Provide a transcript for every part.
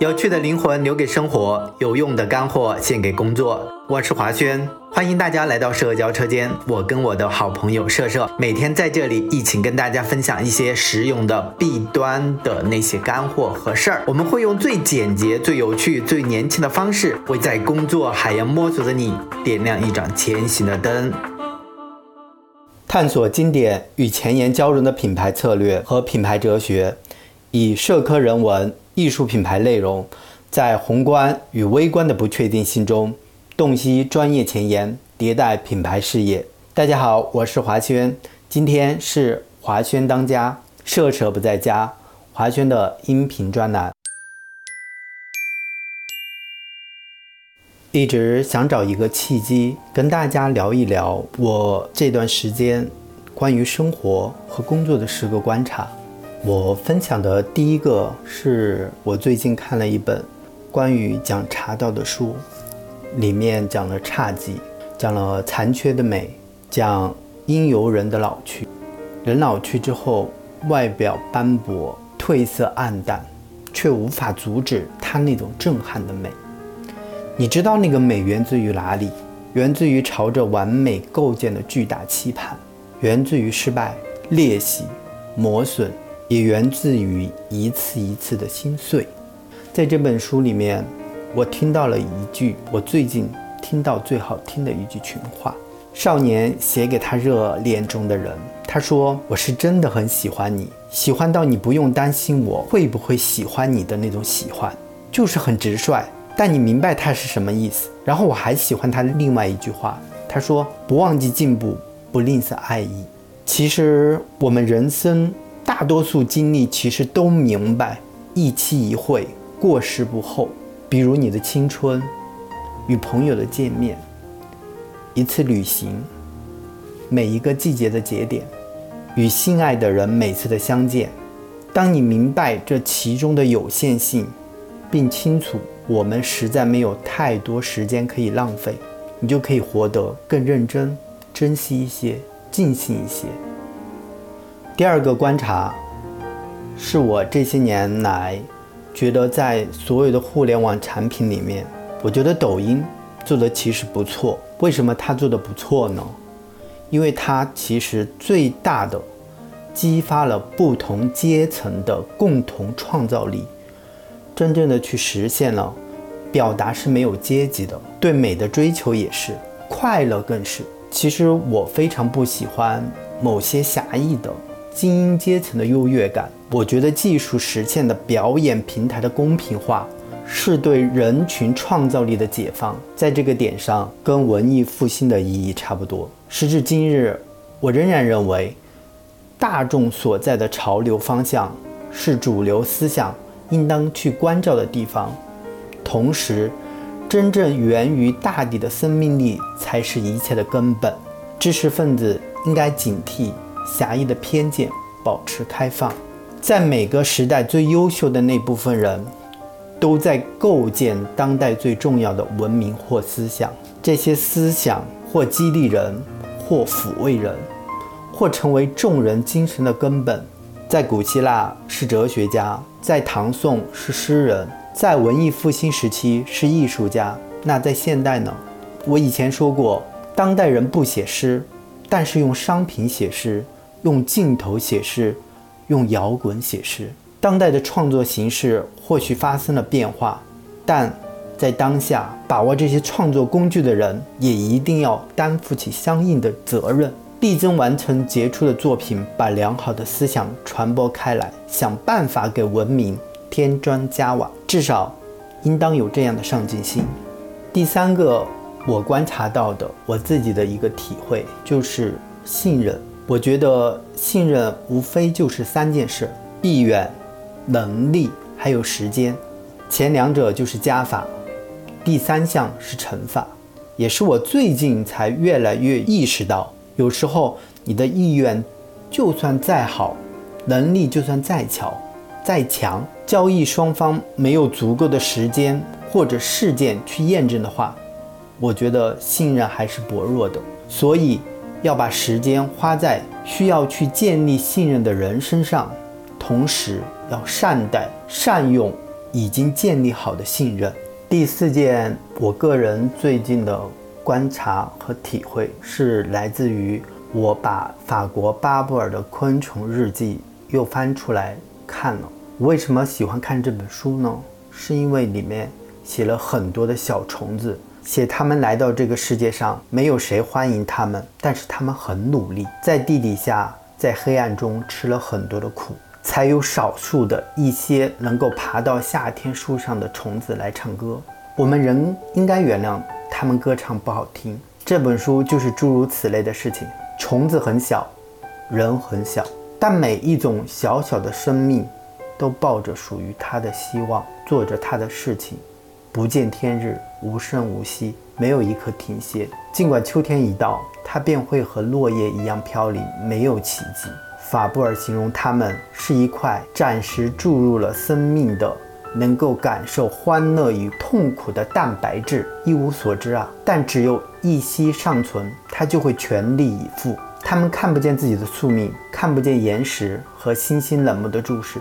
有趣的灵魂留给生活，有用的干货献给工作。我是华轩，欢迎大家来到社交车间。我跟我的好朋友社社每天在这里一起跟大家分享一些实用的弊端的那些干货和事儿。我们会用最简洁、最有趣、最年轻的方式，为在工作海洋摸索的你点亮一盏前行的灯。探索经典与前沿交融的品牌策略和品牌哲学，以社科人文。艺术品牌内容，在宏观与微观的不确定性中，洞悉专业前沿，迭代品牌事业。大家好，我是华轩，今天是华轩当家，社社不在家，华轩的音频专栏。一直想找一个契机，跟大家聊一聊我这段时间关于生活和工作的十个观察。我分享的第一个是我最近看了一本关于讲茶道的书，里面讲了侘寂，讲了残缺的美，讲因由人的老去。人老去之后，外表斑驳、褪色暗淡，却无法阻止他那种震撼的美。你知道那个美源自于哪里？源自于朝着完美构建的巨大期盼，源自于失败、裂隙、磨损。也源自于一次一次的心碎。在这本书里面，我听到了一句我最近听到最好听的一句群话：少年写给他热恋中的人，他说：“我是真的很喜欢你，喜欢到你不用担心我会不会喜欢你的那种喜欢，就是很直率。但你明白他是什么意思。”然后我还喜欢他另外一句话，他说：“不忘记进步，不吝啬爱意。”其实我们人生。大多数经历其实都明白，一期一会，过时不候。比如你的青春，与朋友的见面，一次旅行，每一个季节的节点，与心爱的人每次的相见。当你明白这其中的有限性，并清楚我们实在没有太多时间可以浪费，你就可以活得更认真、珍惜一些、尽兴一些。第二个观察，是我这些年来觉得在所有的互联网产品里面，我觉得抖音做的其实不错。为什么它做的不错呢？因为它其实最大的激发了不同阶层的共同创造力，真正的去实现了表达是没有阶级的，对美的追求也是，快乐更是。其实我非常不喜欢某些狭义的。精英阶层的优越感，我觉得技术实现的表演平台的公平化，是对人群创造力的解放。在这个点上，跟文艺复兴的意义差不多。时至今日，我仍然认为，大众所在的潮流方向是主流思想应当去关照的地方。同时，真正源于大地的生命力才是一切的根本。知识分子应该警惕。狭义的偏见，保持开放。在每个时代，最优秀的那部分人，都在构建当代最重要的文明或思想。这些思想或激励人，或抚慰人，或成为众人精神的根本。在古希腊是哲学家，在唐宋是诗人，在文艺复兴时期是艺术家。那在现代呢？我以前说过，当代人不写诗，但是用商品写诗。用镜头写诗，用摇滚写诗。当代的创作形式或许发生了变化，但在当下，把握这些创作工具的人也一定要担负起相应的责任，力争完成杰出的作品，把良好的思想传播开来，想办法给文明添砖加瓦。至少，应当有这样的上进心。第三个，我观察到的我自己的一个体会就是信任。我觉得信任无非就是三件事：意愿、能力，还有时间。前两者就是加法，第三项是乘法。也是我最近才越来越意识到，有时候你的意愿就算再好，能力就算再巧、再强，交易双方没有足够的时间或者事件去验证的话，我觉得信任还是薄弱的。所以。要把时间花在需要去建立信任的人身上，同时要善待、善用已经建立好的信任。第四件，我个人最近的观察和体会是来自于我把法国巴布尔的昆虫日记又翻出来看了。为什么喜欢看这本书呢？是因为里面写了很多的小虫子，写他们来到这个世界上，没有谁欢迎他们，但是他们很努力，在地底下，在黑暗中吃了很多的苦。才有少数的一些能够爬到夏天树上的虫子来唱歌。我们人应该原谅他们歌唱不好听。这本书就是诸如此类的事情。虫子很小，人很小，但每一种小小的生命都抱着属于它的希望，做着它的事情，不见天日，无声无息，没有一刻停歇。尽管秋天一到，它便会和落叶一样飘零，没有奇迹。法布尔形容它们是一块暂时注入了生命的、能够感受欢乐与痛苦的蛋白质，一无所知啊！但只有一息尚存，它就会全力以赴。他们看不见自己的宿命，看不见岩石和星星冷漠的注视，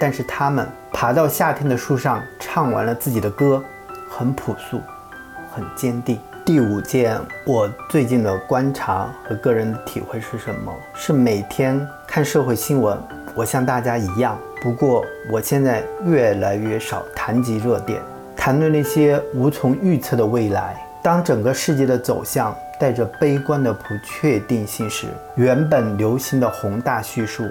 但是他们爬到夏天的树上，唱完了自己的歌，很朴素，很坚定。第五件我最近的观察和个人的体会是什么？是每天看社会新闻。我像大家一样，不过我现在越来越少谈及热点，谈论那些无从预测的未来。当整个世界的走向带着悲观的不确定性时，原本流行的宏大叙述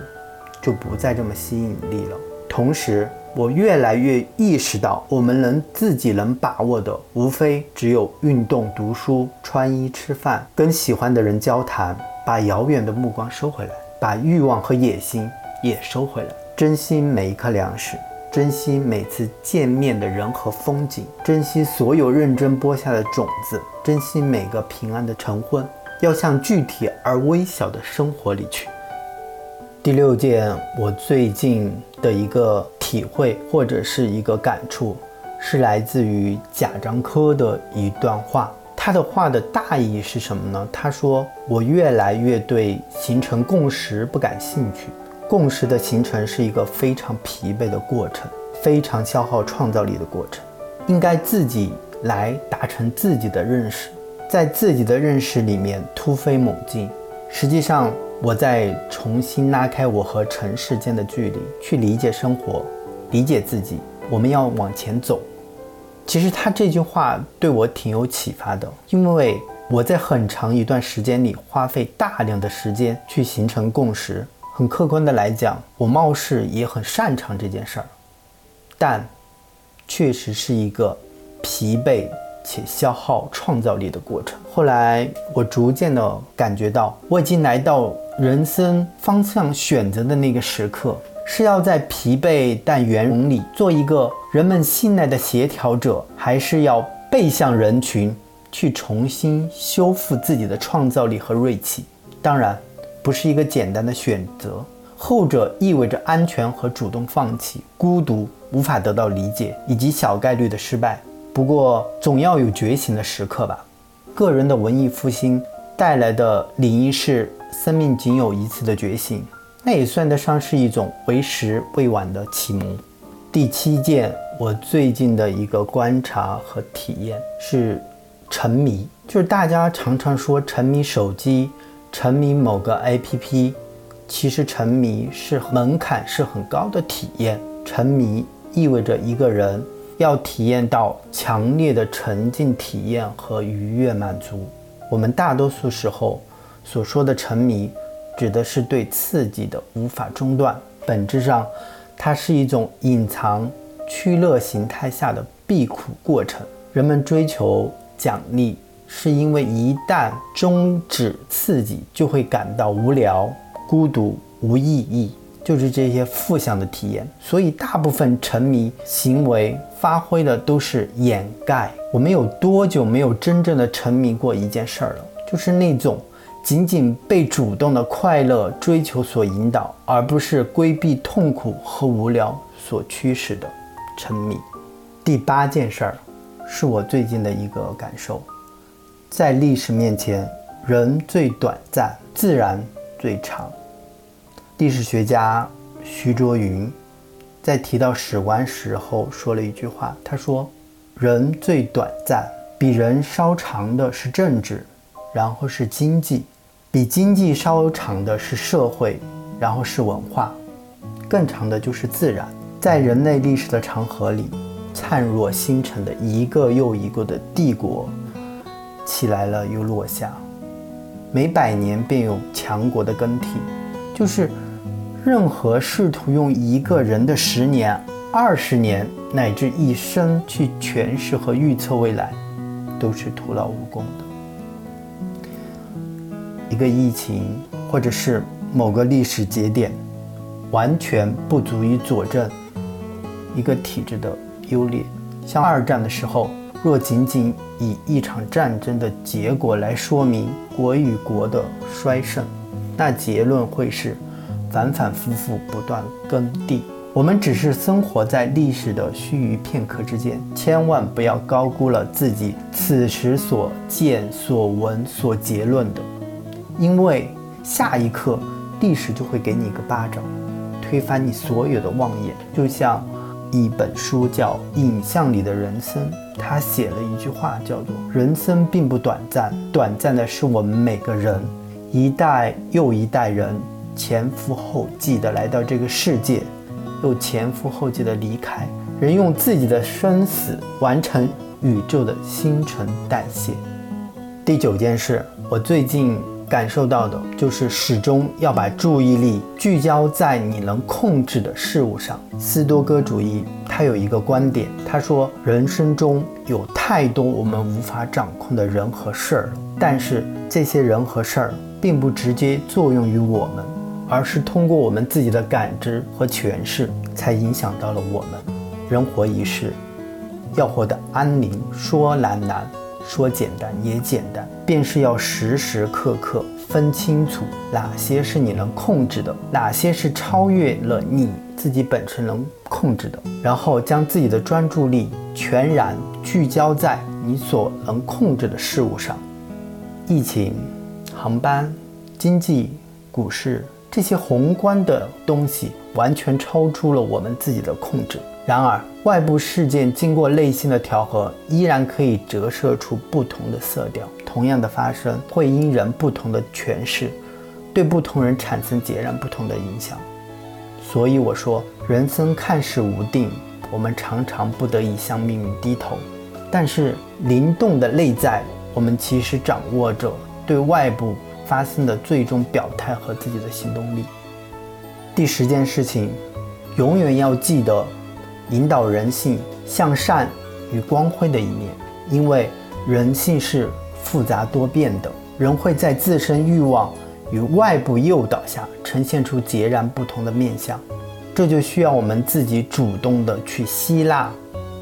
就不再这么吸引力了。同时，我越来越意识到，我们能自己能把握的，无非只有运动、读书、穿衣、吃饭、跟喜欢的人交谈，把遥远的目光收回来，把欲望和野心也收回来，珍惜每一颗粮食，珍惜每次见面的人和风景，珍惜所有认真播下的种子，珍惜每个平安的晨昏，要向具体而微小的生活里去。第六件，我最近的一个体会或者是一个感触，是来自于贾樟柯的一段话。他的话的大意是什么呢？他说：“我越来越对形成共识不感兴趣。共识的形成是一个非常疲惫的过程，非常消耗创造力的过程。应该自己来达成自己的认识，在自己的认识里面突飞猛进。实际上。”我在重新拉开我和城市间的距离，去理解生活，理解自己。我们要往前走。其实他这句话对我挺有启发的，因为我在很长一段时间里花费大量的时间去形成共识。很客观的来讲，我貌似也很擅长这件事儿，但确实是一个疲惫。且消耗创造力的过程。后来，我逐渐的感觉到，我已经来到人生方向选择的那个时刻，是要在疲惫但圆融里做一个人们信赖的协调者，还是要背向人群去重新修复自己的创造力和锐气？当然，不是一个简单的选择，后者意味着安全和主动放弃、孤独、无法得到理解以及小概率的失败。不过，总要有觉醒的时刻吧。个人的文艺复兴带来的理应是生命仅有一次的觉醒，那也算得上是一种为时未晚的启蒙。第七件，我最近的一个观察和体验是沉迷，就是大家常常说沉迷手机、沉迷某个 APP，其实沉迷是门槛是很高的体验。沉迷意味着一个人。要体验到强烈的沉浸体验和愉悦满足。我们大多数时候所说的沉迷，指的是对刺激的无法中断。本质上，它是一种隐藏趋乐形态下的避苦过程。人们追求奖励，是因为一旦终止刺激，就会感到无聊、孤独、无意义。就是这些负向的体验，所以大部分沉迷行为发挥的都是掩盖。我们有多久没有真正的沉迷过一件事儿了？就是那种仅仅被主动的快乐追求所引导，而不是规避痛苦和无聊所驱使的沉迷。第八件事儿，是我最近的一个感受，在历史面前，人最短暂，自然最长。历史学家徐卓云在提到史官时候说了一句话，他说：“人最短暂，比人稍长的是政治，然后是经济，比经济稍长的是社会，然后是文化，更长的就是自然。在人类历史的长河里，灿若星辰的一个又一个的帝国，起来了又落下，每百年便有强国的更替，就是。”任何试图用一个人的十年、二十年乃至一生去诠释和预测未来，都是徒劳无功的。一个疫情，或者是某个历史节点，完全不足以佐证一个体制的优劣。像二战的时候，若仅仅以一场战争的结果来说明国与国的衰盛，那结论会是。反反复复，不断更替。我们只是生活在历史的须臾片刻之间，千万不要高估了自己此时所见、所闻、所结论的，因为下一刻历史就会给你一个巴掌，推翻你所有的妄言。就像一本书叫《影像里的人生》，他写了一句话，叫做“人生并不短暂，短暂的是我们每个人，一代又一代人。”前赴后继的来到这个世界，又前赴后继的离开。人用自己的生死完成宇宙的新陈代谢。第九件事，我最近感受到的就是始终要把注意力聚焦在你能控制的事物上。斯多哥主义他有一个观点，他说人生中有太多我们无法掌控的人和事儿，但是这些人和事儿并不直接作用于我们。而是通过我们自己的感知和诠释，才影响到了我们。人活一世，要活得安宁，说难难，说简单也简单，便是要时时刻刻分清楚哪些是你能控制的，哪些是超越了你自己本身能控制的，然后将自己的专注力全然聚焦在你所能控制的事物上。疫情、航班、经济、股市。这些宏观的东西完全超出了我们自己的控制。然而，外部事件经过内心的调和，依然可以折射出不同的色调。同样的发生，会因人不同的诠释，对不同人产生截然不同的影响。所以我说，人生看似无定，我们常常不得已向命运低头。但是，灵动的内在，我们其实掌握着对外部。发生的最终表态和自己的行动力。第十件事情，永远要记得引导人性向善与光辉的一面，因为人性是复杂多变的，人会在自身欲望与外部诱导下呈现出截然不同的面相，这就需要我们自己主动的去吸纳、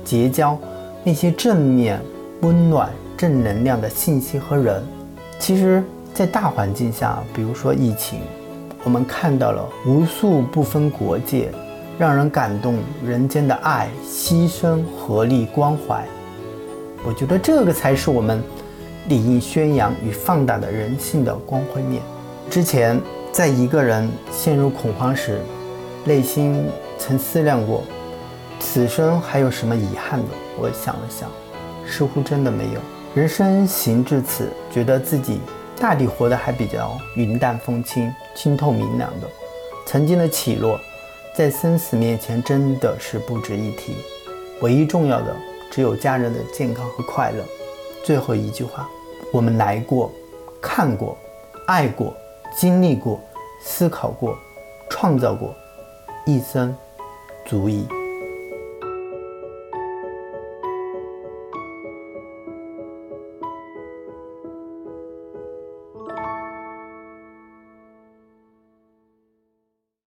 结交那些正面、温暖、正能量的信息和人。其实。在大环境下，比如说疫情，我们看到了无数不分国界、让人感动人间的爱、牺牲、合力、关怀。我觉得这个才是我们理应宣扬与放大的人性的光辉面。之前在一个人陷入恐慌时，内心曾思量过，此生还有什么遗憾的？我想了想，似乎真的没有。人生行至此，觉得自己。大抵活得还比较云淡风轻、清透明朗的，曾经的起落，在生死面前真的是不值一提。唯一重要的只有家人的健康和快乐。最后一句话：我们来过、看过、爱过、经历过、思考过、创造过，一生足矣。